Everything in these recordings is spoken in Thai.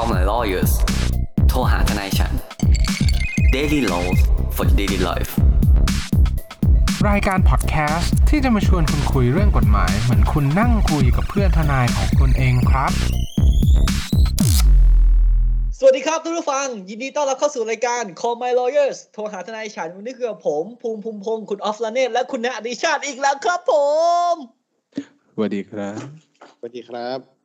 Call my lawyers โทรหาทนายฉัน Daily Laws for daily life รายการพอดแคสต์ที่จะมาชวนคุณคุยเรื่องกฎหมาย เหมือนคุณนั่งคุยกับเพื่อนทนายของคุณเองครับ สวัสดีครับทุกผู้ฟัง ยินดีต้อนรับเข้าสู่รายการ Call My Lawyers โทรหาทนายฉันวันนี้คือกับผม ภูมิภูมิพงศ์คุณออฟลาเนตและคุณณอดิชาติอีกแล้วครับผม สวัสดีครับ สวัสดีครับ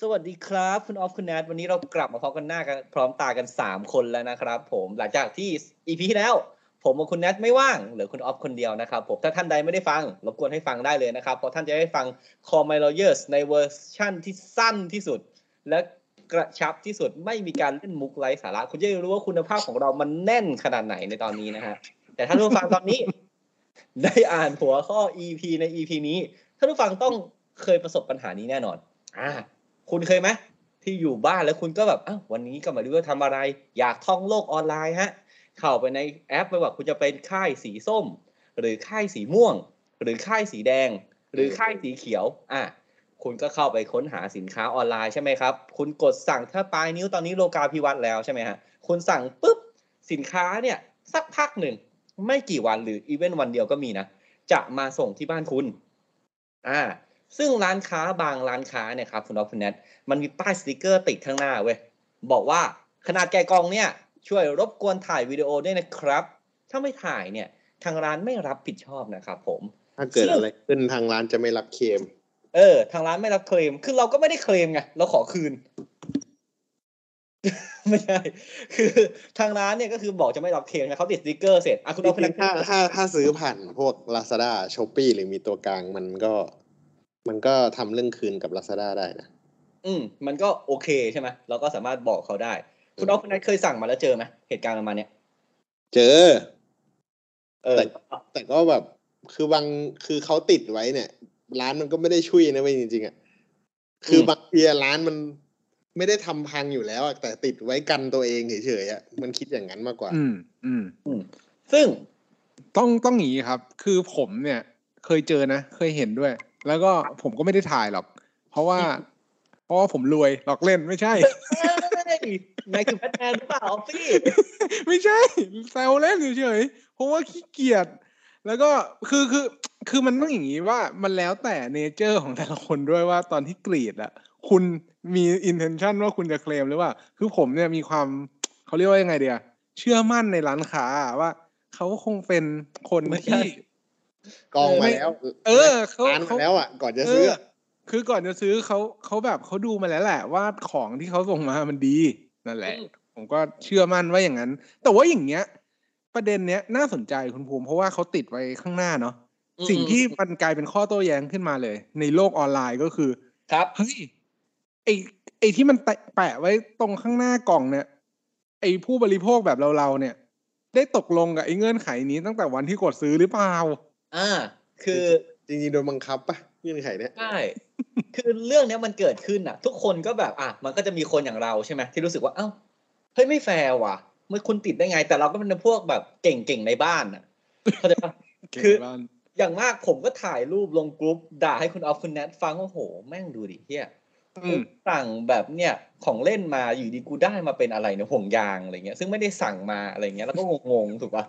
สวัสดีครับ คุณออฟคุณแนทวันนี้เรากลับมาพร้อมกันหน้ากันพร้อมตากัน 3 คนแล้วนะครับ ผมหลังจากที่ EP ที่แล้ว ผมกับคุณแนทไม่ว่างเหลือคุณออฟคนเดียวนะครับผมถ้าท่านใดไม่ได้ฟังรบกวนให้ฟังได้เลยนะครับเพราะท่านจะได้ฟัง Call My Lawyers ในเวอร์ชั่นที่สั้นที่สุด และกระชับที่สุดไม่มีการเล่นมุกไร้สาระ คุณจะได้รู้ว่าคุณภาพของเรามันแน่นขนาดไหนในตอนนี้นะฮะแต่ถ้าท่านผู้ฟังตอนนี้ ได้อ่านหัวข้อ EP ใน EP นี้ท่านผู้ฟังต้องเคยประสบปัญหานี้แน่นอนอ่า คุณเคยไหมที่อยู่บ้านแล้วคุณก็แบบอ้าววันนี้ก็ไมารู้ว่าทำอะไร อยากท่องโลกออนไลน์ฮะ เข้าไปในแอปไม่ว่าคุณจะเป็นค่ายสีส้ม หรือค่ายสีม่วง หรือค่ายสีแดง หรือค่ายสีเขียวอะคุณก็เข้าไปค้นหาสินค้าออนไลน์ใช่ไหมครับ คุณกดสั่งถ้าปลายนิ้วตอนนี้โลกาภิวัตน์แล้วใช่ไหมฮะ คุณสั่งปุ๊บสินค้าเนี่ยสักพักหนึ่งไม่กี่วันหรืออีเวนต์วันเดียวก็มีนะ จะมาส่งที่บ้านคุณ อ่า ซึ่งร้านค้าบางร้านค้าเนี่ยครับคุณออฟคุณแนทมันมีป้ายสติกเกอร์ติดข้างหน้าเว้ยบอกว่าขนาดแกะกล่องเนี่ยช่วยรบกวนถ่ายวิดีโอด้วยนะครับ ถ้าไม่ถ่ายเนี่ยทางร้านไม่รับผิดชอบนะครับผม ถ้าเกิดอะไรขึ้นทางร้านจะไม่รับเคลมเออ ทางร้านไม่รับเคลมคือเราก็ไม่ได้เคลมไงเราขอคืน ไม่ใช่คือทางร้านเนี่ยก็คือบอกจะไม่รับเคลมนะเขาติดสติกเกอร์เสร็จอะคุณจเอาพรินังกๆถ้าถ้าถ้าซื้อผ่านพวก Lazada s h o p e e หรือมีตัวกลางมันก็ มันก็ทำเรื่องคืนกับ Lazada ได้นะ อืม มันก็โอเคใช่ไหมเราก็สามารถบอกเขาได้ คุณเอาพนักเคยสั่งมาแล้วเจอไหมเหตุการณ์ประมาณเนี้ย เจอ เออ แต่แต่ก็แบบคือบางคือเขาติดไว้เนี่ย ร้านมันก็ไม่ได้ช่วยนะเว้ยจริงๆอะคือบางทีอะร้านมันไม่ได้ทำพังอยู่แล้วอะแต่ติดไว้กันตัวเองเฉยๆอะมันคิดอย่างนั้นมากกว่าอืม อืม ซึ่งต้องต้องอย่างนี้ครับ คือผมเนี่ย เคยเจอนะ เคยเห็นด้วย แล้วก็ผมก็ไม่ได้ถ่ายหรอก เพราะว่า เพราะว่าผมรวยหลอกเล่นไม่ใช่เฮ้ยนายคือแบทแมนหรือเปล่าออฟฟี่ไม่ใช่แซวเล่นเฉยๆเพราะว่าขี้เกียจแล้วก็คือคือคือมันต้องอย่างนี้ว่ามันแล้วแต่เนเจอร์ของแต่ละคนด้วยว่าตอนที่กรีดอะคุณมี intention ว่าคุณจะเคลมหรือว่า คือผมเนี่ยมีความเขาเรียกว่ายังไงเดียเชื่อมั่นในร้านค้าว่าเขาคงเป็นคนไม่ใช่ที่ กองมาแล้ว เออเขาร้านเขามาแล้วอะ ก่อนจะเอซื้ออคือก่อนจะซื้อเขาเขาแบบเขาดูมาแล้วแหละ ว่าของที่เขาส่งมามันดีนั่นแหละอืมผมก็เชื่อมั่นว่าอย่างนั้น แต่ว่าอย่างเงี้ย ประเด็นเนี้ยน่าสนใจคุณภูมิเพราะว่าเขาติดไว้ข้างหน้าเนาะอืมสิ่งที่มันกลายเป็นข้อโต้แย้งขึ้นมาเลย ในโลกออนไลน์ก็คือ ครับเฮ้ยไอไอที่มันแปะแปะไว้ตรงข้างหน้ากล่องเนี่ย ไอผู้บริโภคแบบเราเราๆเนี่ย ได้ตกลงกับไอเงื่อนไขนี้ตั้งแต่วันที่กดซื้อหรือเปล่า อ่า คือจริงๆโดนบังคับปะเงื่อนไขเนี้ยใช่คือเรื่องเนี้ยมันเกิดขึ้นอะ ทุกคนก็แบบอะมันก็จะมีคนอย่างเราใช่ไหมที่รู้สึกว่าเอ้าเฮ้ยไม่แฟร์ว่ะมันคุณติดได้ไง แต่เราก็เป็นพวกแบบเก่งๆในบ้านอะเข้าใจปะคือเก่งบ้านอย่างมากผมก็ถ่ายรูปลงกรุ๊ปด่าให้คุณออฟคุณแนทฟังว่าโห แม่งดูดิเฮียอืมสั่งแบบเนี่ยของเล่นมาอยู่ดีกูได้มาเป็นอะไรเนี่ยห่วงยางอะไรเงี้ย ซึ่งไม่ได้สั่งมาอะไรเงี้ยแล้วก็งงๆถูกปะ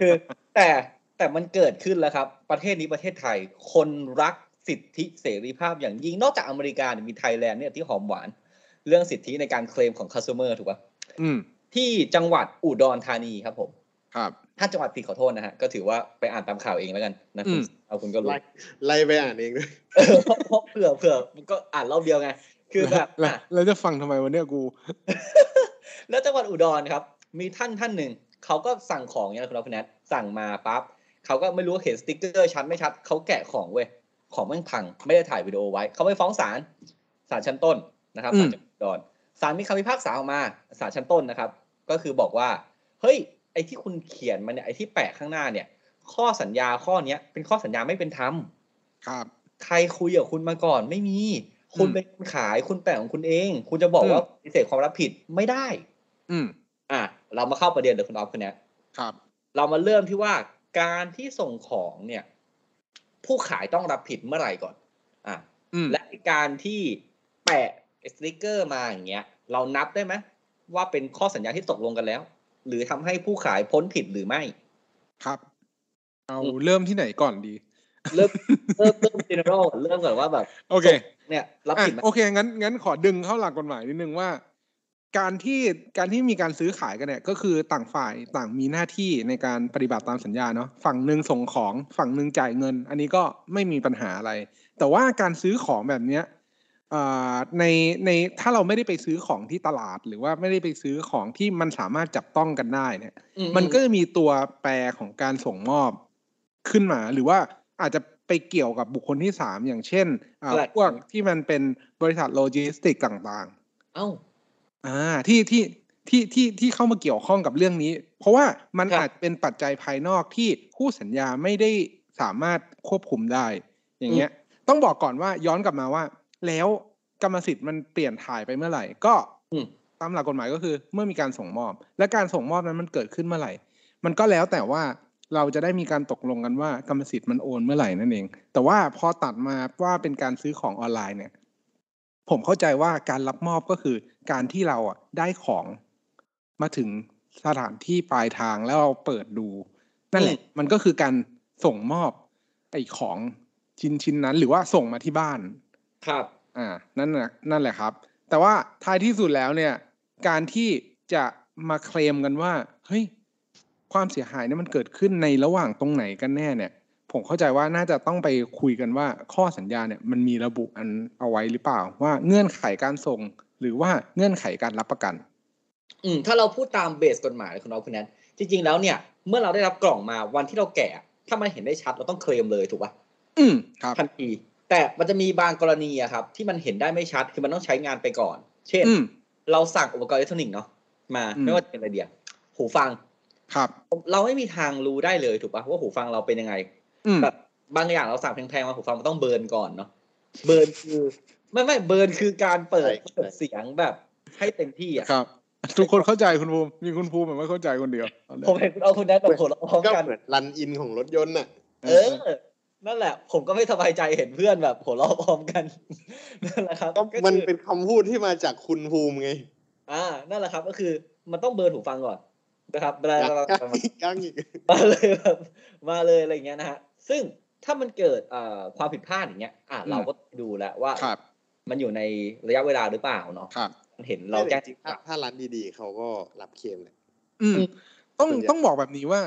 คือแต่ แต่มันเกิดขึ้นแล้วครับ ประเทศนี้ประเทศไทย คนรักสิทธิเสรีภาพอย่างยิ่งนอกจากอเมริกาเนี่ยมีไทยแลนด์เนี่ยที่หอมหวาน เรื่องสิทธิในการเคลมของ customer ถูกปะอืมที่จังหวัดอุดรธานีครับผม ครับ ถ้าจังหวัดผิดขอโทษนะฮะ ก็ถือว่าไปอ่านตามข่าวเองแล้วกันนะคุณอืมเอาคุณก็รู้ไล่ไล่ไปอ่านเองด้วยเออเพราะเพราะเผื่อเผื่อมันก็อ่านรอบเดียวไง คือแบบแล้วอะแล้วจะฟังทำไมวันเนี้ยกู แล้วจังหวัดอุดรครับ มีท่านท่านหนึ่งเขาก็สั่งของเนี่ยนะคุณน้องคุณแนทสั่งมาปั๊บ เขาก็ไม่รู้ว่าเห็นสติ๊กเกอร์ชัดไม่ชัดเขาแกะของเว้ยของแม่งพัง ไม่ได้ถ่ายวิดีโอไว้ เขาไปฟ้องศาลศาลชั้นต้นนะครับอืมศาลจังหวัดอุดรศาลมีคำพิพากษาออกมาศาลชั้นต้นนะครับ ก็คือบอกว่า เฮ้ย ไอ้ที่คุณเขียนมาเนี่ยไอ้ที่แปะข้างหน้าเนี่ย ข้อสัญญาข้อเนี้ยเป็นข้อสัญญาไม่เป็นธรรมครับ ใครคุยกับคุณมาก่อนไม่มี คุณอืมเป็นคนขายคุณแปะของคุณเอง คุณจะบอกว่าอืมปฏิเสธความรับผิดไม่ได้ อืม อะเรามาเข้าประเด็นเลยคุณออฟคนเนี้ยครับ เรามาเริ่มที่ว่า การที่ส่งของเนี่ย ผู้ขายต้องรับผิดเมื่อไหร่ก่อน อะอืมและการที่แปะสติกเกอร์มาอย่างเงี้ย เรานับได้ไหมว่าเป็นข้อสัญญาที่ตกลงกันแล้ว หรือทำให้ผู้ขายพ้นผิดหรือไม่ ครับ เอาอืมเริ่มที่ไหนก่อนดี เริ่มเริ่มเริ่ม general เริ่มก่อนว่าแบบ โอเค เนี่ย รับอะผิดไหมโอเคงั้นงั้นขอดึงเข้าหลักกฎหมายนิดนึงว่า การที่การที่มีการซื้อขายกันเนี่ยก็คือต่างฝ่ายต่างมีหน้าที่ในการปฏิบัติตามสัญญาเนาะฝั่งหนึ่งส่งของฝั่งหนึ่งจ่ายเงิน อันนี้ก็ไม่มีปัญหาอะไร แต่ว่าการซื้อของแบบเนี้ยอ่าในในถ้าเราไม่ได้ไปซื้อของที่ตลาด หรือว่าไม่ได้ไปซื้อของที่มันสามารถจับต้องกันได้เนี่ยอืมันก็จะมีตัวแปรของการส่งมอบขึ้นมา หรือว่าอาจจะไปเกี่ยวกับบุคคลที่สามอย่างเช่นอ่าพวกที่มันเป็นบริษัทโลจิสติกต่างเอ้าๆ อ่าที่ที่ที่ที่ที่เข้ามาเกี่ยวข้องกับเรื่องนี้ เพราะว่ามันครับอาจเป็นปัจจัยภายนอกที่คู่สัญญาไม่ได้สามารถควบคุมได้ อย่างเงี้ย ต้องบอกก่อนว่าย้อนกลับมาว่า แล้วกรรมสิทธิ์มันเปลี่ยนถ่ายไปเมื่อไหร่ ก็อืมตามหลักกฎหมายก็คือ เมื่อมีการส่งมอบ และการส่งมอบนั้นมันเกิดขึ้นเมื่อไหร่ มันก็แล้วแต่ว่าเราจะได้มีการตกลงกันว่ากรรมสิทธิ์มันโอนเมื่อไหร่นั่นเอง แต่ว่าพอตัดมาว่าเป็นการซื้อของออนไลน์เนี่ย ผมเข้าใจว่าการรับมอบก็คือ การที่เราอะได้ของมาถึงสถานที่ปลายทางแล้วเราเปิดดู นั่นแหละ มันก็คือการส่งมอบไอ้ของชิ้นชิ้นนั้น หรือว่าส่งมาที่บ้าน ครับ อ่า นั่นแหละนั่นแหละครับ แต่ว่าท้ายที่สุดแล้วเนี่ย การที่จะมาเคลมกันว่า เฮ้ย ความเสียหายเนี่ยมันเกิดขึ้นในระหว่างตรงไหนกันแน่เนี่ย ผมเข้าใจว่าน่าจะต้องไปคุยกันว่าข้อสัญญาเนี่ยมันมีระบุอันเอาไว้หรือเปล่า ว่าเงื่อนไขการส่ง หรือว่าเงื่อนไขการรับประกัน อืมถ้าเราพูดตามเบสกฎหมายคุณน้องคุณแนนจริง ๆ แล้วเนี่ย เมื่อเราได้รับกล่องมาวันที่เราแกะ ถ้ามันเห็นได้ชัดเราต้องเคลมเลยถูกปะอืมครับทันทีแต่มันจะมีบางกรณีอะครับ ที่มันเห็นได้ไม่ชัดคือมันต้องใช้งานไปก่อน เช่นอืมเราสั่งอุปกรณ์อิเล็กทรอนิกส์เนาะมาอืมไม่ว่าจะเป็นอะไรเดียวหูฟังครับ เราไม่มีทางรู้ได้เลยถูกปะว่าหูฟังเราเป็นยังไงอืม แบบบางอย่างเราสั่งแพงๆมาหูฟังมันต้องเบิร์นก่อนเนาะเบิร์นคือไม่ไม่เบิร์นคือการเปิดใช่เปิดเสียงแบบให้เต็มที่อะครับ ทุกคนเข้าใจคุณภูมิมีคุณภูมิแบบไม่เข้าใจคนเดียวผมเห็นคุณเอาคุณแนทแบบหัวเราะพร้อมก็กันเหมือนรันอินของรถยนต์น่ะ เออ นั่นแหละ ผมก็ไม่สบายใจเห็นเพื่อนแบบหัวเราะพร้อมกันนั่นแหละครับก็คือมันเป็นคำพูดที่มาจากคุณภูมิไง อ่า นั่นแหละครับ ก็คือมันต้องเบิร์นหูฟังก่อนนะครับเวลากัเรางอีกกังอีกมาเลยแบบมาเลยอะไรอย่างเงี้ยนะฮะ ซึ่งถ้ามันเกิดเอ่อความผิดพลาดอย่างเงี้ยอะอืมเราก็ดูแล้วว่าครับมันอยู่ในระยะเวลาหรือเปล่าเนาะครับมันเห็นเราแจ้งจริงๆถ้าถ้าร้านดีๆ เขาก็รับเคลมแหละอืมอืมต้องส่วนใหญ่ต้องบอกแบบนี้ว่า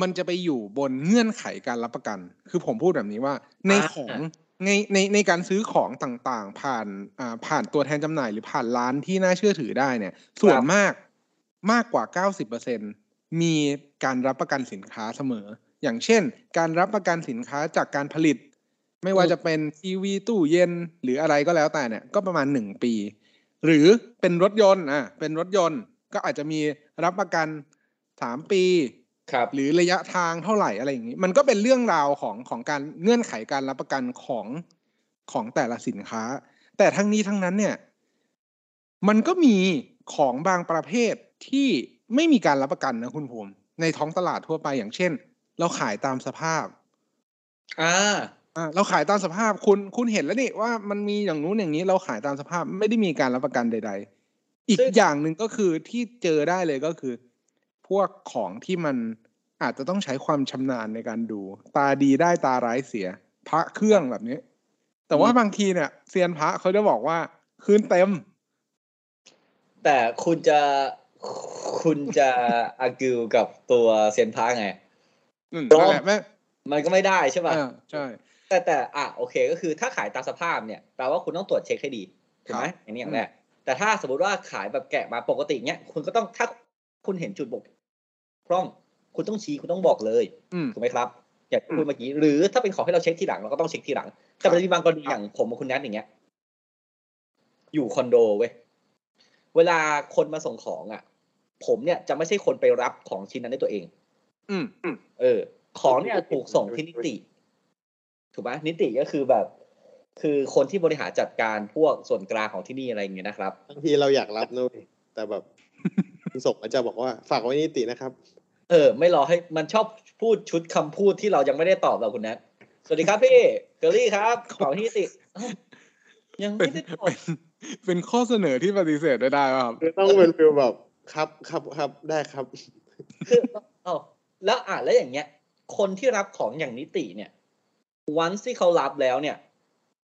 มันจะไปอยู่บนเงื่อนไขการรับประกัน คือผมพูดแบบนี้ว่า ในของในในในการซื้อของต่างๆ ผ่านอ่าผ่านตัวแทนจำหน่ายหรือผ่านร้านที่น่าเชื่อถือได้เนี่ย ส่วนมากมากกว่า90%มีการรับประกันสินค้าเสมอ อย่างเช่น การรับประกันสินค้าจากการผลิต ไม่ว่าจะเป็นทีวีตู้เย็นหรืออะไรก็แล้วแต่เนี่ย ก็ประมาณหนึ่งปี หรือเป็นรถยนต์อะเป็นรถยนต์ก็อาจจะมีรับประกันสามปีครับหรือระยะทางเท่าไหร่อะไรอย่างนี้ มันก็เป็นเรื่องราวของของการเงื่อนไขการรับประกันของของแต่ละสินค้า แต่ทั้งนี้ทั้งนั้นเนี่ย มันก็มีของบางประเภทที่ไม่มีการรับประกันนะคุณภูมิในท้องตลาดทั่วไปอย่างเช่น เราขายตามสภาพ อ่าอ่าเราขายตามสภาพคุณคุณเห็นแล้วนี่ว่ามันมีอย่างนู้นอย่างนี้เราขายตามสภาพไม่ได้มีการรับประกันใด ๆ อีกซึ่งอย่างหนึ่งก็คือที่เจอได้เลยก็คือ พวกของที่มันอาจจะต้องใช้ความชำนาญในการดู ตาดีได้ตาร้ายเสีย พระเครื่องแบบนี้ แต่ว่าบางทีเนี่ยเซียนพระเขาจะบอกว่าคืนเต็ม แต่คุณจะคุณจะอากิวกับตัวเซียนพาไงอืมปลอม นั่นแหละแม่มันก็ไม่ได้ใช่ป่ะอ่าใช่ แต่แต่อะโอเคก็คือถ้าขายตามสภาพเนี่ยแปลว่าคุณต้องตรวจเช็คให้ดีถูกไหมครับอันนี้อย่างแรกแต่ถ้าสมมติว่าขายแบบแกะมาปกติเนี้ยคุณก็ต้องถ้าคุณเห็นจุดบกพร่อง คุณต้องชี้คุณต้องบอกเลยอืมถูกไหมครับอย่างที่พูดเมื่อกี้หรือถ้าเป็นของให้เราเช็คทีหลังเราก็ต้องเช็คทีหลัง แต่มันจะมีบางกรณีอย่างผมกับคุณแนทอย่างเงี้ย อยู่คอนโดเว้ยเวลาคนมาส่งของอะ ผมเนี่ยจะไม่ใช่คนไปรับของชิ้นนั้นด้วยตัวเอง อืมเออ ของเนี่ยถูกส่งที่นิติ ถูกไหมนิติก็คือแบบ คือคนที่บริหารจัดการพวกส่วนกลางของที่นี่อะไรอย่างเงี้ยนะครับบางทีเราอยากรับนุ้ยแต่แบบคุณส่งมาจะบอกว่า ฝากไว้นิตินะครับ เออ ไม่รอให้มันชอบพูดชุดคำพูดที่เรายังไม่ได้ตอบเราคุณแนทสวัสดีครับพี่เกอรี่ครับของที่นิติเอ้ายังเป็ไม่นได้ตอบเป็นเป็นข้อเสนอที่ปฏิเสธไม่ได้ป่ะครับคือต้องเป็นฟิลแบบครับครับครับได้ครับคือเอ้า แล้วอะแล้วอย่างเงี้ย คนที่รับของอย่างนิติเนี่ยวันที่เขารับแล้วเนี่ย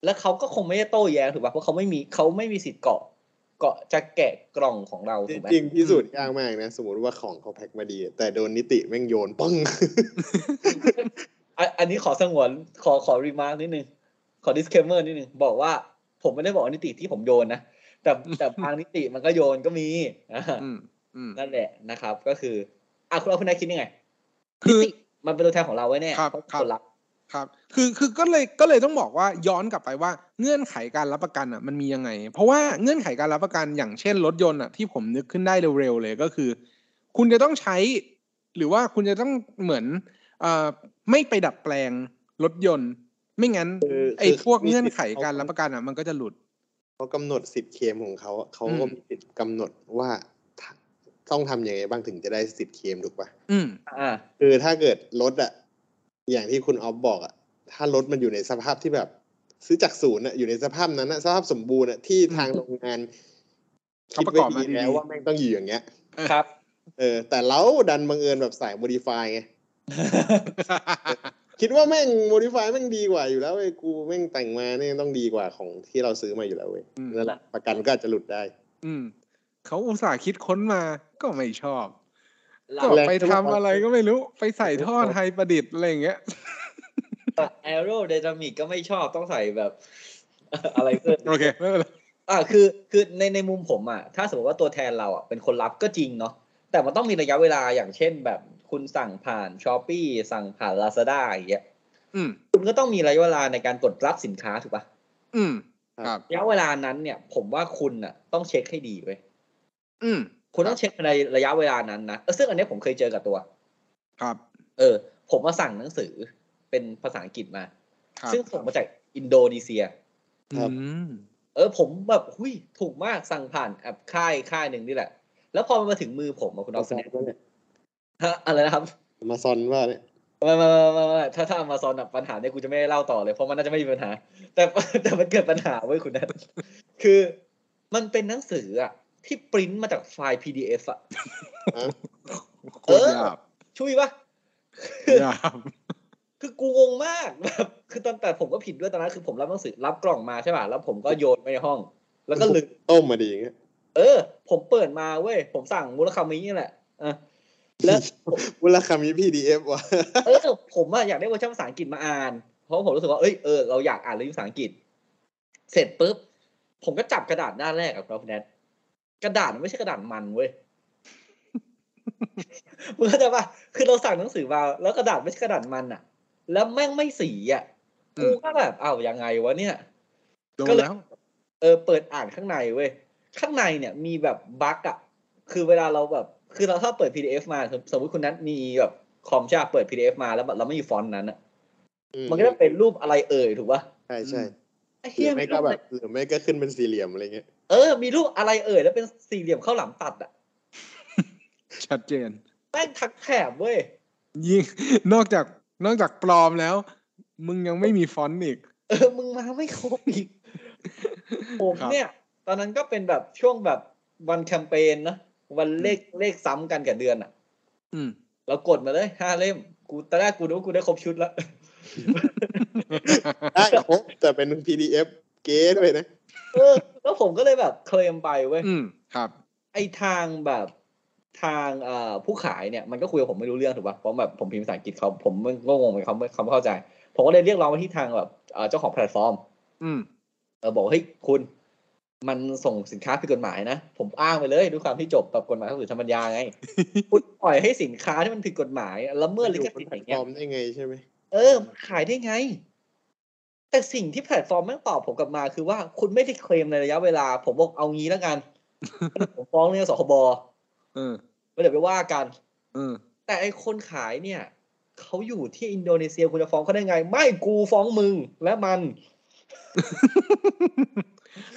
แล้วเขาก็คงไม่ได้โต้แย้งถูกป่ะเพราะเขาไม่มีเขาไม่มีสิทธิ์เกาะเกาะจะแกะกล่องของเราถูกไหมริงๆพิสูจน์ยากมากนะ สมมติว่าของเขาแพ็คมาดี แต่โดนนิติแม่งโยนปังอันอันนี้ขอสงวนขอขอ remark นิดนึง ขอ disclaimer นิดนึง บอกว่าผมไม่ได้บอกว่านิติที่ผมโยนนะ แต่แต่บางนิติมันก็โยนก็มีอ่าอืมอืมนั่นแหละนะครับ ก็คืออะคุณเอาคุณนายคิดยังไง คือนิติมันเป็นตัวแทนของเราไว้แน่ครับเพราะครับคนรับครับ คือคือก็เลยก็เลยต้องบอกว่าย้อนกลับไปว่าเงื่อนไขการรับประกันอะมันมียังไง เพราะว่าเงื่อนไขการรับประกันอย่างเช่นรถยนต์อะที่ผมนึกขึ้นได้เร็วๆเลยก็คือ คุณจะต้องใช้ หรือว่าคุณจะต้องเหมือนเอ่อไม่ไปดัดแปลงรถยนต์ ไม่งั้นคือไอ้คือพวกมีสิทธิ์เงื่อนไขการเขารับประกันอะ มันก็จะหลุดเขากำหนดสิทธิ์เคลมของเขาอะเขาอืมก็มีสิทธิ์กำหนดว่า ต้องทำยังไงบ้างถึงจะได้สิทธิ์เคลมถูกปะอืมอ่าคือถ้าเกิดรถอะอย่างที่คุณออฟบอกอะถ้ารถมันอยู่ในสภาพที่แบบ ซื้อจากศูนย์อะอยู่ในสภาพนั้นอะสภาพสมบูรณ์อะที่ทางโรงงานเขาคิดประไว้กอบมาดีดีๆแล้วว่าแม่งต้องอยู่อย่างเงี้ยครับ เออ แต่เราดันบังเอิญแบบสายโมดิฟายไงคิดว่าแม่งโมดิฟายแม่งดีกว่าอยู่แล้วเว้ยกูแม่งแต่งมาเนี่ยต้องดีกว่าของที่เราซื้อมาอยู่แล้วเว้ยอืมนั่นแหละประกันก็อาจจะหลุดได้ อืม เขาอุตส่าห์คิดค้นมาก็ไม่ชอบเราก็แรงไปทำอะไรก็ไม่รู้ ไปใส่ท่อไทยประดิษฐ์อะไรอย่างเงี้ย aerodynamic ก็ไม่ชอบต้องใส่แบบ อะไรเพิ่มโอเคไม่เป็นไรอ่าคือคือในในมุมผมอะถ้าสมมติว่าตัวแทนเราอะเป็นคนรับก็จริงเนาะแต่มันต้องมีระยะเวลาอย่างเช่นแบบคุณสั่งผ่าน Shopee สั่งผ่านลาซาด้าอย่างเงี้ยอืมคุณก็ต้องมีระยะเวลาในการกดรับสินค้าถูกปะอืม ครับระยะเวลานั้นเนี่ย ผมว่าคุณอะ ต้องเช็คให้ดีเว้ย อืมคุณต้องเช็คในระยะเวลานั้นนะเออซึ่งอันเนี้ยผมเคยเจอกับตัว ครับ เออ ผมมาสั่งหนังสือเป็นภาษาอังกฤษมาครับซึ่งส่งมาจากอินโดนีเซียครับอืมเออ ผมแบบหุยถูกมากสั่งผ่านแอปค่ายค่ายหนึ่งนี่แหละ แล้วพอมันมาถึงมือผมอะคุณออฟซอนเนี่ยว่าเนี่ยฮะอะไรนะครับมาซอนว่าเนี่ยไมามามามาถ้าถ้ามาซอนปัญหาเนี่ยกูจะไม่ได้เล่าต่อเลยเพราะมันน่าจะไม่มีปัญหา แต่แต่มันเกิดปัญหาเว้ยคุณนัทคือมันเป็นหนังสืออะ ที่ปริ้นมาจากไฟล์ PDF อะโคตรหยาบช่วยปะหยาบคือกูงงมากแบบคือตอนแต่ผมก็ผิดด้วยตอนนั้นคือผมรับหนังสือรับกล่องมาใช่ป่ะแล้วผมก็โยนไว้ในห้อง แล้วก็ลืมต้มมาดีอย่างเงี้ยเออ ผมเปิดมาเว้ย ผมสั่งมูลคามินี่แหละอะแล้วเวลาคำนี้ PDF ว่ะเออผมอะอยากได้เวอร์ชันภาษาอังกฤษมาอ่าน เพราะผมรู้สึกว่าเอ้ยเออเราอยากอ่านเรื่องภาษาอังกฤษ เสร็จปุ๊บผมก็จับกระดาษหน้าแรกอะครับคุณแนท กระดาษมันไม่ใช่กระดาษมันเว้ยมึงเข้าใจปะคือเราสั่งหนังสือมาแล้วกระดาษไม่ใช่กระดาษมันอะแล้วแม่งไม่สีอะกูก็แบบอ้าวยังไงวะเนี่ยโดนก็เลยแล้วเออเปิดอ่านข้างในเว้ยข้างในเนี่ยมีแบบ bug อะคือเวลาเราแบบ คือเราถ้าเปิด PDF มาสมสมมติคุณนัทมีแบบคอมใช่ปะเปิด PDF มาแล้วแบบเราไม่มีฟอนต์นั้นอะอืมันก็จะเป็นรูปอะไรเอ่ยถูกปะใช่ใช่ไอ้หรืเฮียหรือไม่มีก็รูปแบอะไรหรือไม่ก็ขึ้นเป็นสี่เหลี่ยมอะไรเงี้ย เออ มีรูปอะไรเอ่ยแล้วเป็นสี่เหลี่ยมข้าวหลามตัดอะชัดเจนแม่งทักแถบเว้ยยิ่งนอกจากนอกจากปลอมแล้ว มึงยังไม่มีฟอนต์อีก เออ มึงมาไม่ครบอีก ผมครับเนี่ย ตอนนั้นก็เป็นแบบช่วงแบบวันแคมเปญนะวันเลขเลขซ้ำกันกับเดือนอะอืมเรากดมาเลยห้าเล่ม กูตอนแรกกูนึกว่ากูได้ครบชุดแล้วได้ครบแต่เป็น PDF เก๋ด้วยนะเออ แล้วผมก็เลยแบบเคลมไปเว้ยอืมครับ ไอทางแบบทางเอ่อผู้ขายเนี่ยมันก็คุยกับผมไม่รู้เรื่องถูกป่ะเพราะแบบผมพิมพ์ภาษาอังกฤษเขาผมก็งงไปเขาไม่เขาไม่เข้าใจ ผมก็เลยเรียกร้องไปที่ทางแบบเอ่อเจ้าของแพลตฟอร์ม อืมเออบอกเฮ้ยคุณ มันส่งสินค้าผิดกฎหมายนะ ผมอ้างไปเลยด้วยความที่จบแบบกฎหมายเข้าสู่ธรรมยาไงคุณปล่อยให้สินค้าที่มันผิดกฎหมายละเมิดลิขสิทธิ์อย่างฟเงี้อยร์มได้ไงใช่ไหมเออขายได้ไง แต่สิ่งที่แพลตฟอร์มแม่งตอบผมกลับมาคือว่าคุณไม่ได้เคลมในระยะเวลา ผมบอกเอางี้แล้วกันผมฟ้องเรื่องสคบเออไม่เดี๋ยวไปว่ากันเออแต่ไอคนขายเนี่ยเขาอยู่ที่อินโดนีเซียคุณจะฟ้องเขาได้ไง ไม่กูฟ้องมึงและมัน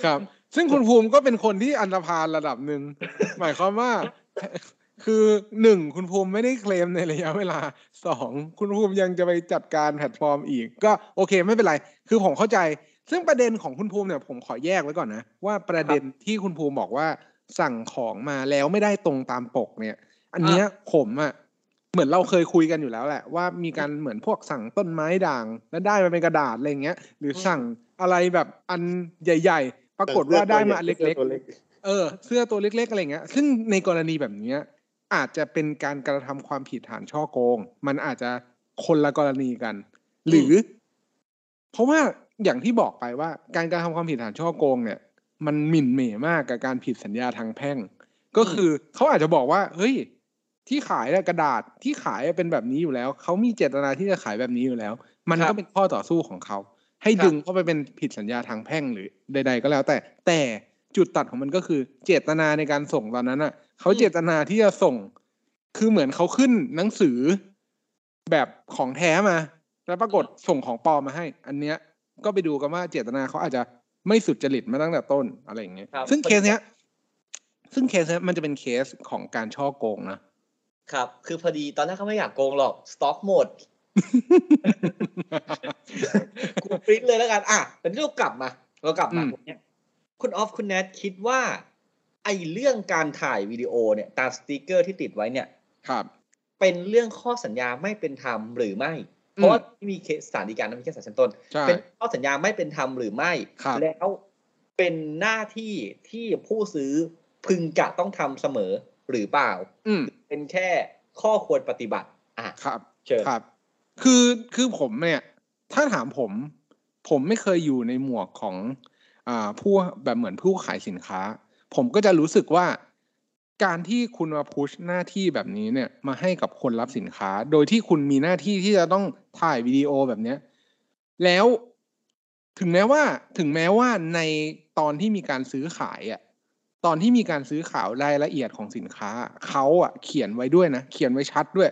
ครับ ซึ่งคุณภูมิก็เป็นคนที่อันธพาลระดับหนึ่งหมายความว่า คือหนึ่งคุณภูมิไม่ได้เคลมในระยะเวลาสองคุณภูมิยังจะไปจัดการแพลตฟอร์มอีก ก็โอเคไม่เป็นไร คือผมเข้าใจ ซึ่งประเด็นของคุณภูมิเนี่ยผมขอแยกไว้ก่อนนะ ว่าประเด็นที่คุณภูมิบอกว่าสั่งของมาแล้วไม่ได้ตรงตามปกเนี่ย อันเนี้ยผมอะเหมือนเราเคยคุยกันอยู่แล้วแหละ ว่ามีการเหมือนพวกสั่งต้นไม้ด่าง แล้วได้มาเป็นกระดาษอะไรเงี้ย หรือสั่งอะไรแบบอันใหญ่ ๆ ปรากฏว่าได้มาอันเล็ก ๆ เออ เสื้อตัวเล็ก ๆ อะไรเงี้ย ซึ่งในกรณีแบบเนี้ย อาจจะเป็นการกระทำความผิดฐานช่อโกง มันอาจจะคนละกรณีกัน หรือ เพราะว่าอย่างที่บอกไปว่า การกระทำความผิดฐานช่อโกง เนี่ย มันหมิ่นเหม่มากกับการผิดสัญญาทางแพ่ง ก็คือเขาอาจจะบอกว่า เฮ้ย ที่ขายอะกระดาษที่ขายอะเป็นแบบนี้อยู่แล้ว เขามีเจตนาที่จะขายแบบนี้อยู่แล้ว มันครัก็บเป็นข้อต่อสู้ของเขาให้ครับดึงเข้าไปเป็นผิดสัญญาทางแพ่งหรือใด ๆ ก็แล้วแต่แต่ จุดตัดของมันก็คือ เจตนาในการส่งตอนนั้นอะเขาเจตนาที่จะส่ง คือเหมือนเขาขึ้นหนังสือแบบของแท้มา แล้วปรากฏส่งของปลอมมาให้ อันเนี้ยก็ไปดูกันว่าเจตนาเขาอาจจะไม่สุจริตมาตั้งแต่ต้นอะไรอย่างเงี้ยครับซึ่งเคสเนี้ย ซึ่งเคสเนี้ยมันจะเป็นเคสของการช่อโกงนะ ครับ คือพอดีตอนแรกเขาไม่อยากโกงหรอก สต็อกหมด กูปริ้นเลยแล้วกัน อะแต่นี่เรากลับมา เรากลับมาอืมตรงเนี้ย คุณออฟคุณแนทคิดว่า ไอเรื่องการถ่ายวิดีโอเนี่ยตามสติกเกอร์ที่ติดไว้เนี่ยครับ เป็นเรื่องข้อสัญญาไม่เป็นธรรมหรือไม่ เพราะว่าที่มีเคสสารดีการนั้นมีแค่สารชั้นต้นใช่เป็นข้อสัญญาไม่เป็นธรรมหรือไม่ครับแล้วเป็นหน้าที่ที่ผู้ซื้อพึงจะต้องทำเสมอหรือเปล่า อืมเป็นแค่ข้อควรปฏิบัติอะครับเชิญครับ คือคือผมเนี่ย ถ้าถามผม ผมไม่เคยอยู่ในหมวกของอ่า ผู้แบบเหมือนผู้ขายสินค้า ผมก็จะรู้สึกว่า การที่คุณมาพุชหน้าที่แบบนี้เนี่ยมาให้กับคนรับสินค้า โดยที่คุณมีหน้าที่ที่จะต้องถ่ายวิดีโอแบบเนี้ยแล้วถึงแม้ว่าถึงแม้ว่าในตอนที่มีการซื้อขายอะตอนที่มีการซื้อข่าวรายละเอียดของสินค้าเขาอะเขียนไว้ด้วยนะ เขียนไว้ชัดด้วย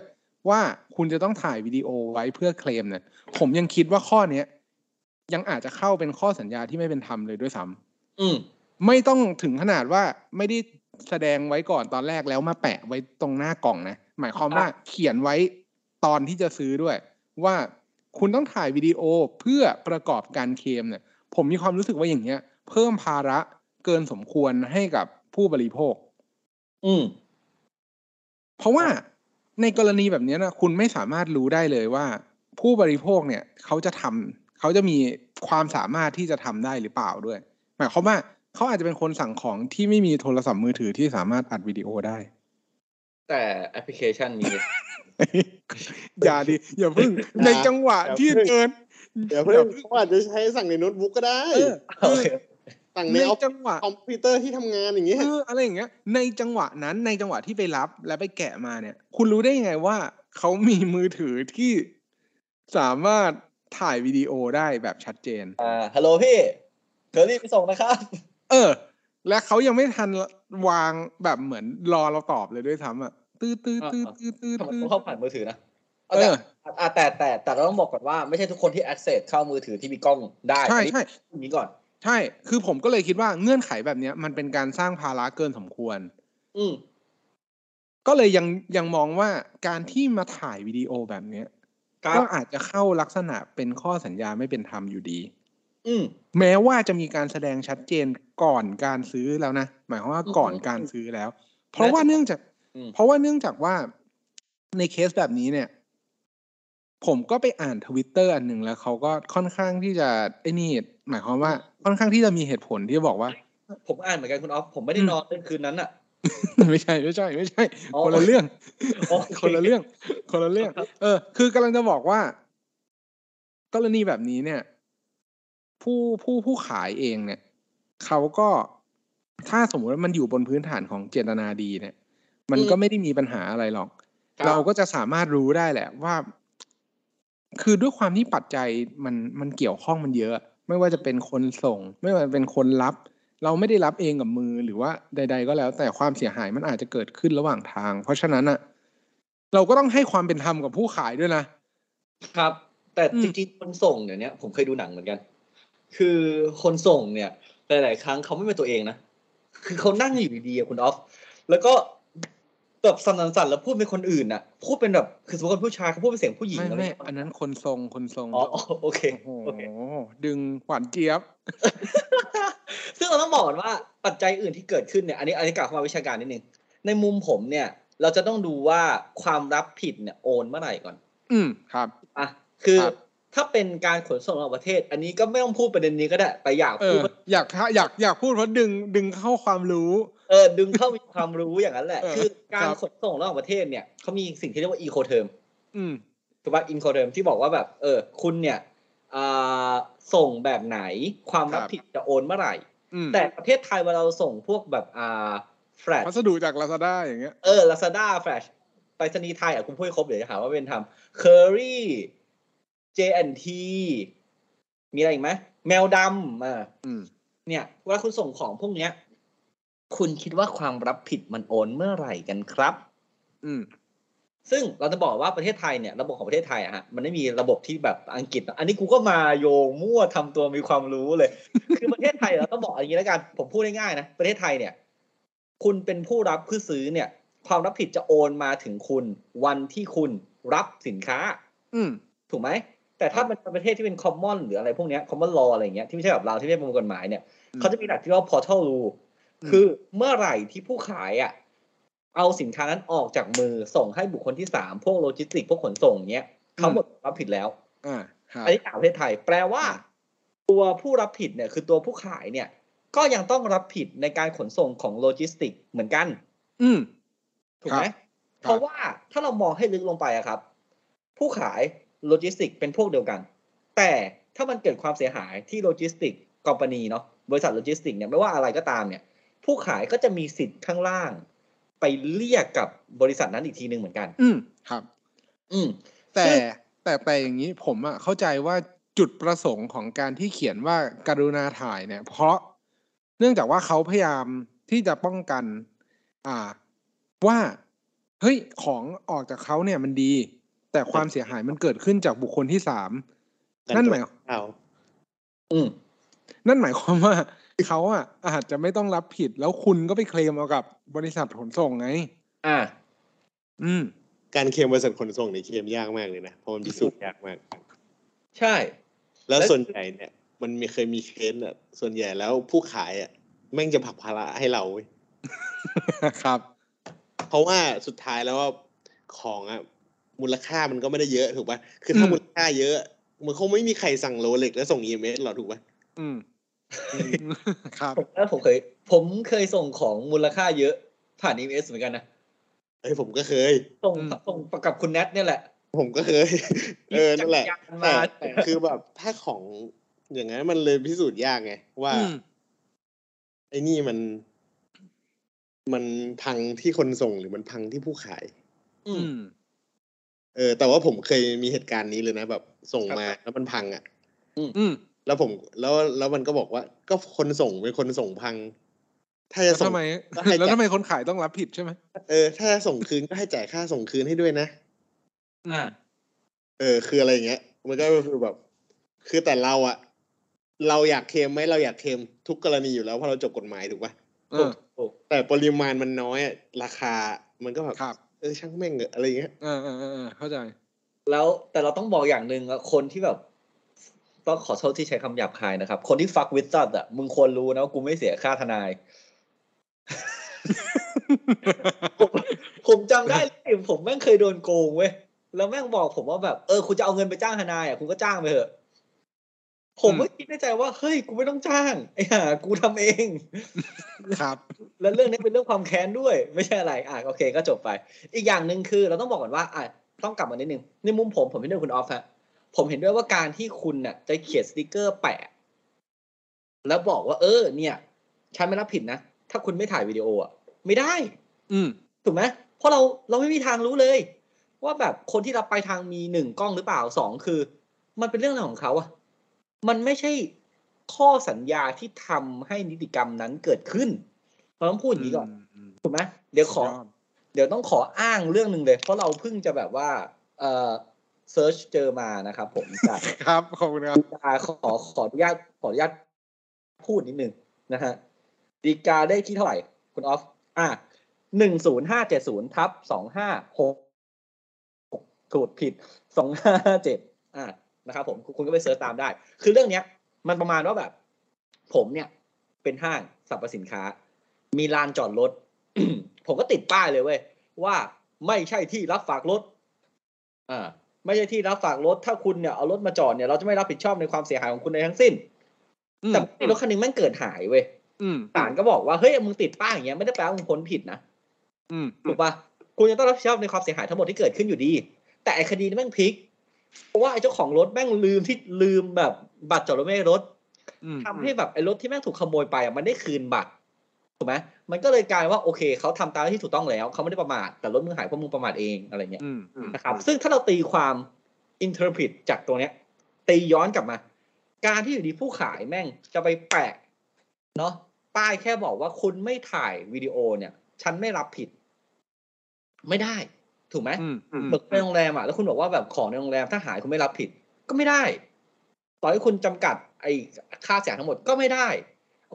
ว่าคุณจะต้องถ่ายวิดีโอไว้เพื่อเคลมเนี่ยผมยังคิดว่าข้อเนี้ย ยังอาจจะเข้าเป็นข้อสัญญาที่ไม่เป็นธรรมเลยด้วยซ้ำอืมไม่ต้องถึงขนาดว่าไม่ได้แสดงไว้ก่อนตอนแรกแล้วมาแปะไว้ตรงหน้ากล่องนะหมายความว่าเขียนไว้ตอนที่จะซื้อด้วย ว่าคุณต้องถ่ายวิดีโอเพื่อประกอบการเคลมเนี่ย ผมมีความรู้สึกว่าอย่างเงี้ย เพิ่มภาระเกินสมควรให้กับผู้บริโภค อืม เพราะว่าในกรณีแบบเนี้ยนะคุณไม่สามารถรู้ได้เลยว่า ผู้บริโภคเนี่ย เขาจะทำ เขาจะมีความสามารถที่จะทำได้หรือเปล่าด้วย หมายความว่าเขาอาจจะเป็นคนสั่งของที่ไม่มีโทรศัพท์มือถือที่สามารถอัดวิดีโอได้ แต่แอปพลิเคชันนี้อย่าดิอย่าพึ่งในจังหวะที่เดินเดี๋ยวเพื่อนเขาอาจจะใช้สั่งในโน้ตบุ๊กก็ได้เออโอคือเคสั่งในในออฟจังหวะคอมพิวเตอร์ที่ทำงานอย่างเงี้ยคืออะไรอย่างเงี้ย ในจังหวะนั้นในจังหวะที่ไปรับและไปแกะมาเนี่ย คุณรู้ได้ยังไงว่าเขามีมือถือที่สามารถ ถ่ายวิดีโอได้แบบชัดเจน อ่าฮัลโหลพี่เดี๋ยวรีบไปส่งนะครับ เออ และเขายังไม่ทันวางแบบเหมือนรอเราตอบเลยด้วยซ้ำอะตื้อตื้อตื้อตื้อตื้อทำไมตื้อต้องเข้าผ่านมือถือนะเออแต่อะแต่แต่แต่เราต้องบอกก่อนว่าไม่ใช่ทุกคนที่ access เข้ามือถือที่มีกล้องได้ใช่อันนี้ใช่อย่างนี้ก่อน ใช่ คือผมก็เลยคิดว่าเงื่อนไขแบบเนี้ย มันเป็นการสร้างภาระเกินสมควร อืมก็เลยยังยังมองว่าการที่มาถ่ายวิดีโอแบบเนี้ยครับ ก็อาจจะเข้าลักษณะเป็นข้อสัญญาไม่เป็นธรรมอยู่ดี อืมแม้ว่าจะมีการแสดงชัดเจนก่อนการซื้อแล้วนะ หมายความว่าก่อนอืมการซื้อแล้ว เพราะว่าเนื่องจากอืมเพราะว่าเนื่องจากว่าในเคสแบบนี้เนี่ย ผมก็ไปอ่านทวิตเตอร์อันหนึ่งแล้วเขาก็ค่อนข้างที่จะไอ้นี่ หมายความว่าค่อนข้างที่จะมีเหตุผลที่บอกว่า ผมอ่านเหมือนกันคุณออฟผมไม่ได้อืมนอนเมื่อคืนนั้นอะ ไม่ใช่ไม่ใช่ไม่ใช่อ๋อคนละเรื่องโอเคคนละเรื่อง คนละเรื่อง เออ คือกำลังจะบอกว่า กรณีแบบนี้เนี่ย ผู้ผู้ผู้ขายเองเนี่ยเขาก็ถ้าสมมติว่ามันอยู่บนพื้นฐานของเจตนาดีเนี่ย มันก็ไม่ได้มีปัญหาอะไรหรอกครับเราก็จะสามารถรู้ได้แหละว่า คือด้วยความที่ปัจจัยมันมันเกี่ยวข้องมันเยอะ ไม่ว่าจะเป็นคนส่ง ไม่ว่าจะเป็นคนรับ เราไม่ได้รับเองกับมือหรือว่าใด ๆ ก็แล้ว แต่ความเสียหายมันอาจจะเกิดขึ้นระหว่างทาง เพราะฉะนั้นอะเราก็ต้องให้ความเป็นธรรมกับผู้ขายด้วยนะครับ แต่อืมจริงๆคนส่งเดี๋ยวนี้ผมเคยดูหนังเหมือนกัน คือคนส่งเนี่ยหลายๆครั้งเขาไม่เป็นตัวเองนะคือเขานั่งอยู่ดีๆอะคุณออฟแล้วก็ แบบสั่นๆแล้วพูดเป็นคนอื่นน่ะ พูดเป็นแบบคือสมมติคนผู้ชายเขาพูดเป็นเสียงผู้หญิงไม่อะไรไม่อย่างเงี้ยอันนั้นคนทรงคนทรงอ๋ออ๋อโอเคโอ้โหโอเคดึงหวานเจี๊ยบ ซึ่งเราต้องบอกก่อนว่าปัจจัยอื่นที่เกิดขึ้นเนี่ยอันนี้อันนี้กล่าวเข้ามาวิชาการนิดนึงในมุมผมเนี่ย เราจะต้องดูว่าความรับผิดเนี่ยโอนเมื่อไหร่ก่อน อืมครับอะคือครับ ถ้าเป็นการขนส่งระหว่างประเทศ อันนี้ก็ไม่ต้องพูดประเด็นนี้ก็ได้ แต่อยากเอพูดอว่าอยากอยากอยากพูดเพราะดึงดึงเข้าความรู้ เออดึงเข้ามีความรู้อย่างนั้นแหละเออคือการครับขนส่งระหว่างประเทศเนี่ยเขามีสิ่งที่เรียกว่า Incoterm อืมถูกป่ะ Incoterm ที่บอกว่าแบบ เออ คุณเนี่ยอ่าส่งแบบไหนความรับครับผิดจะโอนเมื่อไหร่อืมแต่ประเทศไทยเวลาเราส่งพวกแบบอ่าแฟลชพัสดุจากลาซาด้าอย่างเงี้ยเออ Lazada Flash ไปรษณีย์ไทยอะคุณพูดให้ครบเดี๋ยวจะหาว่าเป็นทำ Kerry J&T มีอะไรอีกไหมแมวดำอ่าอืมเนี่ยเวลาคุณส่งของพวกเนี้ย คุณคิดว่าความรับผิดมันโอนเมื่อไหร่กันครับ อืม ซึ่งเราจะบอกว่าประเทศไทยเนี่ย ระบบของประเทศไทยอะฮะมันไม่มีระบบที่แบบอังกฤษอะอันนี้กูก็มาโยงมั่วทำตัวมีความรู้เลย คือประเทศไทยเราต้องบอกอย่างนี้แล้วกัน ผมพูดง่ายๆนะประเทศไทยเนี่ย คุณเป็นผู้รับผู้ซื้อเนี่ย ความรับผิดจะโอนมาถึงคุณ วันที่คุณรับสินค้า อืมถูกไหม แต่ถ้าเป็นประเทศที่เป็น common หรืออะไรพวกเนี้ย common law อะไรอย่างเงี้ยที่ไม่ใช่แบบเราที่ไม่เป็นประมวลกฎหมายเนี่ยอืมเขาจะมีหลักที่เรียกว่า postal rule อืมคือเมื่อไหร่ที่ผู้ขายอะเอาสินค้านั้นออกจากมือส่งให้บุคคลที่สามพวกโลจิสติกพวกขนส่งเนี้ยเขาหมดรับผิดแล้วอ่าครับอันนี้ต่างประเทศไทย แปลว่า ตัวผู้รับผิดเนี่ย คือตัวผู้ขายเนี่ย ก็ยังต้องรับผิดในการขนส่งของโลจิสติกเหมือนกัน อืมถูกไหมครับเพราะว่าถ้าเรามองให้ลึกลงไปอะครับ ผู้ขาย โลจิสติกเป็นพวกเดียวกัน แต่ถ้ามันเกิดความเสียหายที่ logistic company เนาะบริษัทโลจิสติกเนี่ยไม่ว่าอะไรก็ตามเนี่ย ผู้ขายก็จะมีสิทธิ์ข้างล่าง ไปเรียกกับบริษัทนั้นอีกทีหนึ่งเหมือนกัน อืมครับ อืมแต่ซึ่งแต่แต่อย่างนี้ผมอะเข้าใจว่าจุดประสงค์ของการที่เขียนว่ากรุณาถ่ายเนี่ย เพราะเนื่องจากว่าเขาพยายามที่จะป้องกัน อ่า ว่าเฮ้ยของออกจากเขาเนี่ยมันดี แต่ความเสียหายมันเกิดขึ้นจากบุคคลที่สามนั่นหมายเอาอืมนั่นหมายความว่าเขาอะอาจจะไม่ต้องรับผิดแล้วคุณก็ไปเคลมเอากับบริษัทขนส่งไง อ่า อืม การเคลมบริษัทขนส่งเนี่ยเคลมยากมากเลยนะเพราะมันพิสูจน์ยากมาก ใช่ แล้วแล้วส่วนใหญ่เนี่ย มันมีเคยมีเคสอะ ส่วนใหญ่แล้วผู้ขายอะแม่งจะผลักภาระให้เราเว้ยครับ เพราะว่าสุดท้ายแล้วว่าของอะ มูลค่ามันก็ไม่ได้เยอะถูกป่ะคือถ้าอืมมูลค่าเยอะ มันคงไม่มีใครสั่งโรเล็กแล้วส่ง EMS หรอกถูกป่ะอืมครับแล้วผมเคย ผมเคยส่งของมูลค่าเยอะ ผ่าน EMS เหมือนกันนะเอ้ยผมก็เคย ส่งอืมส่งประกับคุณแนทเนี่ยแหละ ผมก็เคย เออนั่นแหละจักรยานแต่มาแต่คือแบบถ้าของอย่างนั้นมันเลยพิสูจน์ยากไง ว่าอืมไอ้นี่มัน มันพังที่คนส่งหรือมันพังที่ผู้ขาย อือืมม เออ แต่ว่าผมเคยมีเหตุการณ์นี้เลยนะแบบ ส่งมาครับแล้วมันพังอะ อืมแล้วผมแล้วแล้วมันก็บอกว่า ก็คนส่งเป็นคนส่งพัง ถ้าจะแล้วส่งทำไมก็ให้แล้วจ่ายทำไมคนขายต้องรับผิดใช่ไหมเออถ้าจะส่งคืนก็ให้จ่ายค่าส่งคืนให้ด้วยนะอ่าเออ คืออะไรอย่างเงี้ย มันก็คือแบบ คือแต่เราอะเราอยากเคลมไหมเราอยากเคลมทุกกรณีอยู่แล้วเพราะเราจบกฎหมายถูกปะเออถูกแต่ปริมาณมันน้อยอะราคามันก็แบบครับ เออช่างแม่งเถอะอะไรอย่างเงี้ยเออเออเออเออเข้าใจ แล้วแต่เราต้องบอกอย่างหนึ่งอะคนที่แบบ ต้องขอโทษที่ใช้คำหยาบคายนะครับ คนที่ฟักวิสซัตอะมึงควรรู้นะว่ากูไม่เสียค่าทนาย ผมผมจำได้เลยผมแม่งเคยโดนโกงเว้ยแล้วแม่งบอกผมว่าแบบเออคุณจะเอาเงินไปจ้างทนายอะคุณก็จ้างไปเถอะ ผมอืมก็คิดในใจว่าเฮ้ยกูไม่ต้องจ้างไอ้ห่ากูทำเองครับ แล้วเรื่องนี้เป็นเรื่องความแค้นด้วย ไม่ใช่อะไรอะโอเคก็จบไป อีกอย่างหนึ่งคือเราต้องบอกก่อนว่าอะต้องกลับมานิดนึงในมุมผมผมเห็นด้วยคุณออฟฮะผมเห็นด้วยว่าการที่คุณน่ะจะเขียนสติกเกอร์แปะ แล้วบอกว่า เออ เนี่ยฉันไม่รับผิดนะถ้าคุณไม่ถ่ายวิดีโออะไม่ได้ อือืมถูกไหมเพราะเราเราไม่มีทางรู้เลย ว่าแบบคนที่รับไปทางมีหนึ่งกล้องหรือเปล่าสองคือ มันเป็นเรื่องของเขาอะ มันไม่ใช่ข้อสัญญาที่ทำให้นิติกรรมนั้นเกิดขึ้นเราต้องพูดอย่างนี้ก่อนมถูกไหมเดี๋ยวขอสุดยดเดี๋ยวต้องขออ้างเรื่องหนึ่งเลย เพราะเราเพิ่งจะแบบว่า เอ่อ search เจอมานะครับผมจากครับขอบคุณครับฎีกาขอขออนุญาตขออนุญาตพูดนิดนึงนะฮะดีกาได้ที่เท่าไหร่ คุณออฟอะหนึ่งศูนย์ห้าเจ็ดศูนย์ทับสองห้าหกถูกผิดสองห้าเจ็ดอ่า นะครับผมคุณก็ไปเสิร์ชตามได้ คือเรื่องเนี้ย มันประมาณว่าแบบ ผมเนี่ย เป็นห้างสรรพสินค้า มีลานจอดรถผมก็ติดป้ายเลยเว้ยว่าไม่ใช่ที่รับฝากรถอ่าไม่ใช่ที่รับฝากรถ ถ้าคุณเนี่ยเอารถมาจอดเนี่ยเราจะไม่รับผิดชอบในความเสียหายของคุณในทั้งสิ้นอืมแต่รถคันหนึงแม่งเกิดหายเว้ยอืมศาลก็บอกว่าเฮ้ยมึงติดป้ายอย่างเงี้ยไม่ได้แปลว่ามึงพ้นผิดนะอืมถูกปะคุณจะต้องรับผิดชอบในความเสียหายทั้งหมดที่เกิดขึ้นอยู่ดี แต่ไอ้คดีนี้แม่งพลิก เพราะว่าไอ้เจ้าของรถแม่งลืมที่ลืมแบบ บัตรจอดรถไม่ให้รถอืมทำให้แบบไอ้รถที่แม่งถูกขโมยไปอะมันได้คืนบัตรถูกไหมมันก็เลยกลายว่าโอเคเขาทำตามที่ถูกต้องแล้วเขาไม่ได้ประมาทแต่รถมึงหายเพราะมึงประมาทเองอะไรเงี้ยอืมอืมนะครับ ซึ่งถ้าเราตีความ interpret จากตัวเนี้ยตีย้อนกลับมา การที่อยู่ดีผู้ขายแม่งจะไปแปะเนาะป้ายแค่บอกว่าคุณไม่ถ่ายวิดีโอเนี่ย ฉันไม่รับผิด ไม่ได้ ถูกไหมอืมอืมเหมือนในโรงแรมอะแล้วคุณบอกว่าแบบของในโรงแรมถ้าหายคุณไม่รับผิด ก็ไม่ได้ ต่อให้คุณจำกัดไอ้ค่าเสียหายทั้งหมดก็ไม่ได้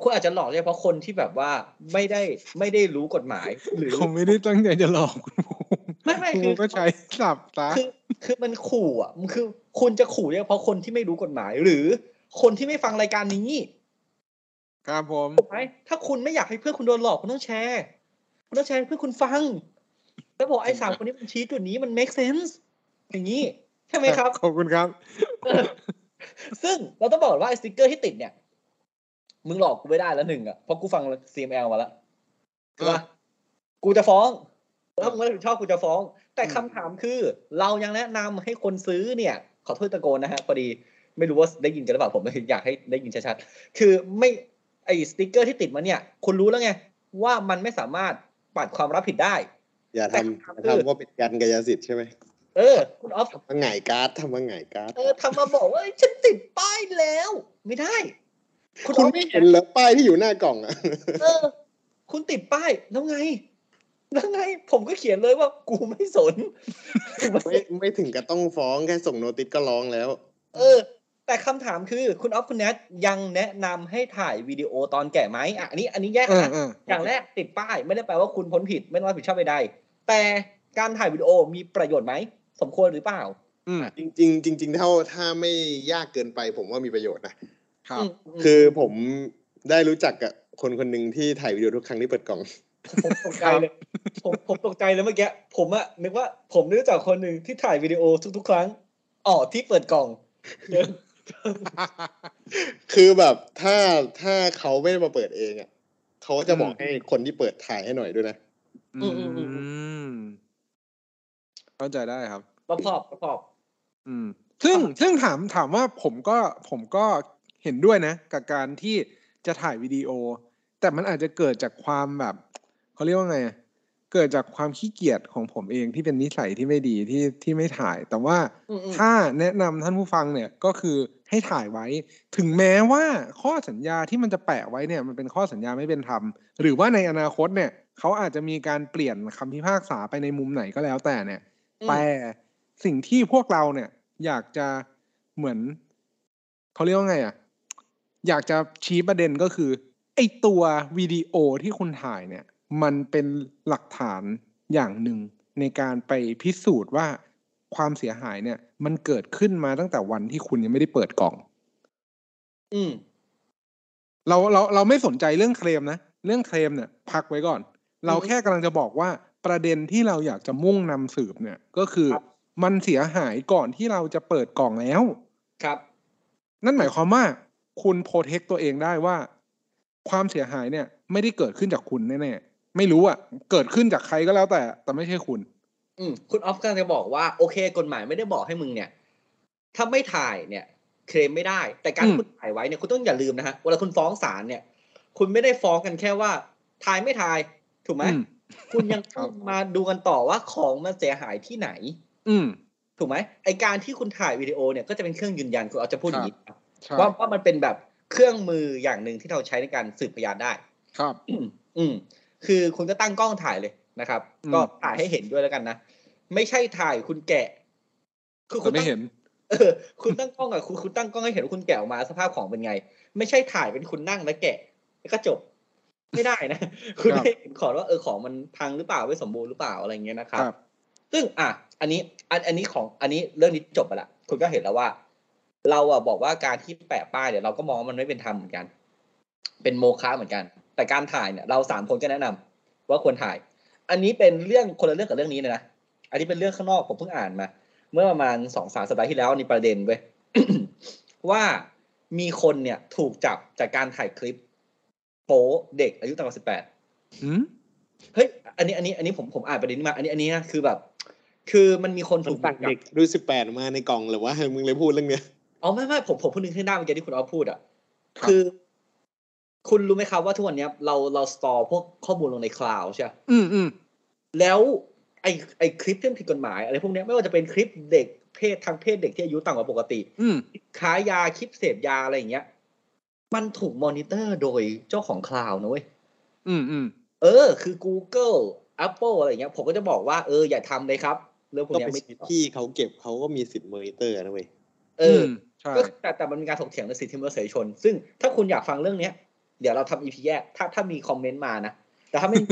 คุณอาจจะหลอกเฉพาะคนที่แบบว่าไม่ได้ไม่ได้รู้กฎหมาย หรือผมไม่ได้ตั้งใจจะหลอกคุณภูมิไม่ไม่คุณคือก็ใช้สับซะคือคือมันขู่อะมันคือคุณจะขู่เนี่ยเพราะคนที่ไม่รู้กฎหมาย หรือคนที่ไม่ฟังรายการนี้ครับผมถูกไหมถ้าคุณไม่อยากให้เพื่อนคุณโดนหลอกคุณต้องแชร์คุณต้องแชร์ให้เพื่อนคุณฟัง แล้วบอกไอ้สามคนนี้มันชี้จุดนี้มัน make sense อย่างนี้ ใช่ไหมครับ ขอบคุณครับ ซึ่งเราต้องบอกว่าไอ้สติกเกอร์ที่ติดเนี่ย มึงหลอกกูไม่ได้แล้วหนึ่งอะเพราะกูฟัง CML มาแล้วถูกปะกูจะฟ้องถ้ามึงไม่รับผิดชอบกูจะฟ้อง แต่คำถามคือ เรายังแนะนำให้คนซื้อเนี่ย ขอโทษตะโกนนะฮะพอดีไม่รู้ว่าได้ยินกันหรือเปล่าผมเลยอยากให้ได้ยินชัดๆคือไม่ไอ้สติกเกอร์ที่ติดมาเนี่ย คุณรู้แล้วไงว่ามันไม่สามารถปัดความรับผิดได้ อย่าแต่ทำคำถามอย่าคือทำว่าเป็นการ์ดกายสิทธิ์ใช่ไหมเออ คุณออฟทำมาหงายการ์ดทำมาหงายการ์ดเออทำมาบอกว่าเอ้ยฉันติดป้ายแล้ว ไม่ได้ คุณออฟไม่เห็นเหรอป้ายที่อยู่หน้ากล่องอะเออ คุณติดป้ายแล้วไงแล้วไง ผมก็เขียนเลยว่ากูไม่สน ไม่ไม่ถึงกับต้องฟ้องแค่ส่งโนติสก็ร้องแล้ว เออ แต่คำถามคือคุณออฟคุณแนทยังแนะนำให้ถ่ายวิดีโอตอนแก่ไหมอะอันนี้อันนี้แยกเอกันอนะเอออย่างแรกติดป้ายไม่ได้แปลว่าคุณพ้นผิดไม่ต้องรับผิดชอบใดๆแต่การถ่ายวิดีโอมีประโยชน์ไหมสมควรหรือเปล่าอืมจริงๆจริงๆเท่าถ้าไม่ยากเกินไป ผมว่ามีประโยชน์นะครับมมคือผมได้รู้จักกับคนคนหนึ่งที่ถ่ายวิดีโอทุกครั้งที่เปิดกล่องผมตกใจเลยผมผมตกใจเลยเมื่อกี้ผมอะนึกว่าผมนึกจากคนหนึ่งที่ถ่ายวิดีโอทุกๆ ครั้งอ๋อที่เปิดกล่องเดิน คือแบบถ้าถ้าเขาไม่ได้มาเปิดเองอะเขาก็จะบอกให้คนที่เปิดถ่ายให้หน่อยด้วยนะอืมเข้าใจได้ครับรอบๆรอบ อืม ซึ่งซึ่งถามถามว่าผมก็ผมก็เห็นด้วยนะ กับการที่จะถ่ายวิดีโอ แต่มันอาจจะเกิดจากความแบบเขาเรียกว่าไงอะเกิดจากความขี้เกียจของผมเองที่เป็นนิสัยที่ไม่ดีที่ที่ไม่ถ่าย แต่ว่าอืมอืมถ้าแนะนำท่านผู้ฟังเนี่ยก็คือ ให้ถ่ายไว้ ถึงแม้ว่าข้อสัญญาที่มันจะแปะไว้เนี่ยมันเป็นข้อสัญญาไม่เป็นธรรม หรือว่าในอนาคตเนี่ยเขาอาจจะมีการเปลี่ยนคำพิพากษาไปในมุมไหนก็แล้วแต่เนี่ย แต่สิ่งที่พวกเราเนี่ย อยากจะเหมือนเขาเรียกว่าไงอะ อยากจะชี้ประเด็นก็คือไอตัววิดีโอที่คุณถ่ายเนี่ย มันเป็นหลักฐานอย่างหนึ่งในการไปพิสูจน์ว่า ความเสียหายเนี่ย มันเกิดขึ้นมาตั้งแต่วันที่คุณยังไม่ได้เปิดกล่อง อืมเราเราเราไม่สนใจเรื่องเคลมนะเรื่องเคลมเนี่ย พักไว้ก่อน เราอืมแค่กำลังจะบอกว่าประเด็นที่เราอยากจะมุ่งนำสืบเนี่ย ก็คือครับมันเสียหายก่อนที่เราจะเปิดกล่องแล้ว ครับ นั่นหมายความว่าคุณโปรเทคตัวเองได้ว่า ความเสียหายเนี่ย ไม่ได้เกิดขึ้นจากคุณแน่ๆไม่รู้อะเกิดขึ้นจากใครก็แล้วแต่ แต่ไม่ใช่คุณ อืมคุณออฟกำลังจะบอกว่าโอเค กฎหมายไม่ได้บอกให้มึงเนี่ย ถ้าไม่ถ่ายเนี่ย เคลมไม่ได้ แต่การอืมคุณถ่ายไว้เนี่ยคุณต้องอย่าลืมนะฮะเวลาคุณฟ้องศาลเนี่ย คุณไม่ได้ฟ้องกันแค่ว่าถ่ายไม่ถ่ายถูกไหมอืมคุณยังครัต้อบงมาดูกันต่อว่าของมันเสียหายที่ไหน อืมถูกไหมไอการที่คุณถ่ายวิดีโอเนี่ยก็จะเป็นเครื่องยืนยันคุณเอาจะพูดอย่างนี้ใช่ว่าว่ามันเป็นแบบเครื่องมืออย่างหนึ่งที่เราใช้ในการสืบพยานได้ ครับ อืมอืมคือคุณก็ตั้งกล้องถ่ายเลย นะครับอืมก็ถ่ายให้เห็นด้วยแล้วกันนะ ไม่ใช่ถ่ายคุณแกะ คือคุแต่ณไม่ตั้งเห็น เออ คุณตั้งกล้องอะคุณคุณตั้งกล้องให้เห็นว่าคุณแกะออกมาสภาพของเป็นไง ไม่ใช่ถ่ายเป็นคุณนั่งแล้วแกะแล้วก็จบ ไม่ได้นะ คุณครับได้เห็นขอร์ดว่าเออของมันพังหรือเปล่าไม่สมบูรณ์หรือเปล่าอะไรอย่างเงี้ยนะครับครับ ซึ่งอะ อันนี้ อันอันนี้ของอันนี้เรื่องนี้จบไปละคุณก็เห็นแล้วว่า เราอะบอกว่าการที่แปะป้ายเนี่ยเราก็มองว่ามันไม่เป็นธรรมเหมือนกัน เป็นโมฆะเหมือนกัน แต่การถ่ายเนี่ยเราสามคนก็แนะนำว่าควรถ่าย อันนี้เป็นเรื่องคนละเรื่องกับเรื่องนี้เลยนะอันนี้เป็นเรื่องข้างนอกผมเพิ่งอ่านมา เมื่อประมาณสองสามสัปดาห์ที่แล้วมีประเด็นเว้ยว่ามีคนเนี่ยถูกจับจากการถ่ายคลิป โป๊เด็กอายุต่ำกว่าสิบแปดอืมเฮ้ยอันนี้อันนี้อันนี้ผมผมอ่านประเด็นนี้มา อันนี้อันนี้นะคือแบบ คือมันมีคนมันถูกตักเด็กดูสิบแปดมาในกล่องหรือว่ามึงเลยพูดเรื่องเนี้ยอ๋อไม่ไม่ผมผมพูดนึงขึ้นได้เมื่อกี้ที่คุณออฟพูดอะครับคือ คุณรู้ไหมครับว่าทุกวันเนี้ยเราเรา store พวกข้อมูลลงใน cloud ใช่ปะอืมอืมแล้วไอไอคลิปที่มันผิดกฎหมายอะไรพวกเนี้ยไม่ว่าจะเป็นคลิปเด็กเพศทางเพศเด็กที่อายุต่ำกว่าปกติอืมค้ายาคลิปเสพยาอะไรอย่างเงี้ย มันถูกมอนิเตอร์โดยเจ้าของ cloud นะเว้ยอืมอืมเออ คือ Google Apple อะไรอย่างเงี้ย ผมก็จะบอกว่าเอออย่าทำเลยครับเรื่องพวกก็เนี้ยเป็นไม่สิทธิ์ที่เขาเก็บเขาก็มีสิทธิ์มอนิเตอร์นะเว้ยเอออมใช่ก็แต่แต่มันมีการถกเถียงในสิทธิมนุษยชน ซึ่งถ้าคุณอยากฟังเรื่องเนี้ย เดี๋ยวเราทำอีพีแยก ถ้าถ้ามีคอมเมนต์มานะแต่ถ้าไม่มี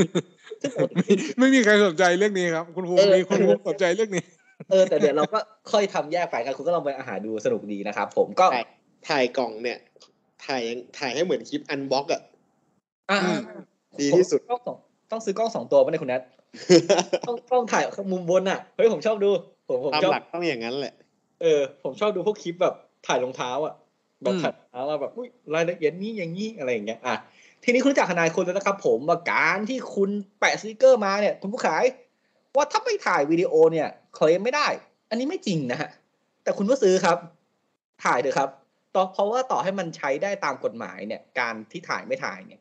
ซึ่งปกติไม่มีใครสนใจเรื่องนี้ครับ คุณภูมิเออมีคุณภูมิสนใจเรื่องนี้ เออ แต่เดี๋ยวเราก็ค่อยทำแยกฝ่ายกันคุณก็ลองไปอาหารดูสนุกดีนะครับผมก็ถ่ายถ่ายกล่องเนี่ย ถ่ายยังถ่ายให้เหมือนคลิปอันบ็อกอะอ่าอืมดีที่สุดผมต้องต้องซื้อกล้องสองตัวป่ะเนี่ยคุณแนทต้องต้องถ่ายมุมบนอะเฮ้ยผมชอบดู ผมผมตามชอบหลักต้องอย่างนั้นแหละ เออ ผมชอบดูพวกคลิปแบบถ่ายรองเท้าอะ แบบอืมถ่ายรองเท้ามาแบบอุ้ยรายละเอียดนี้อย่างนี้อะไรอย่างเงี้ยอะทีนี้คุณรู้จักทนายคุณแล้วนะครับ ผมว่าการที่คุณแปะสติกเกอร์มาเนี่ย คุณผู้ขาย ว่าถ้าไม่ถ่ายวิดีโอเนี่ยเคลมไม่ได้ อันนี้ไม่จริงนะฮะแต่คุณก็ซื้อครับ ถ่ายเถอะครับต่อเพราะว่าต่อให้มันใช้ได้ตามกฎหมายเนี่ย การที่ถ่ายไม่ถ่ายเนี่ย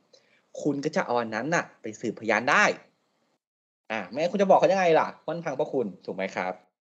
คุณก็จะเอาอันนั้นน่ะ ไปสืบพยานได้ อ่าแม้คุณจะบอกเขายังไงล่ะมันพังเพราะคุณถูกไหมครับ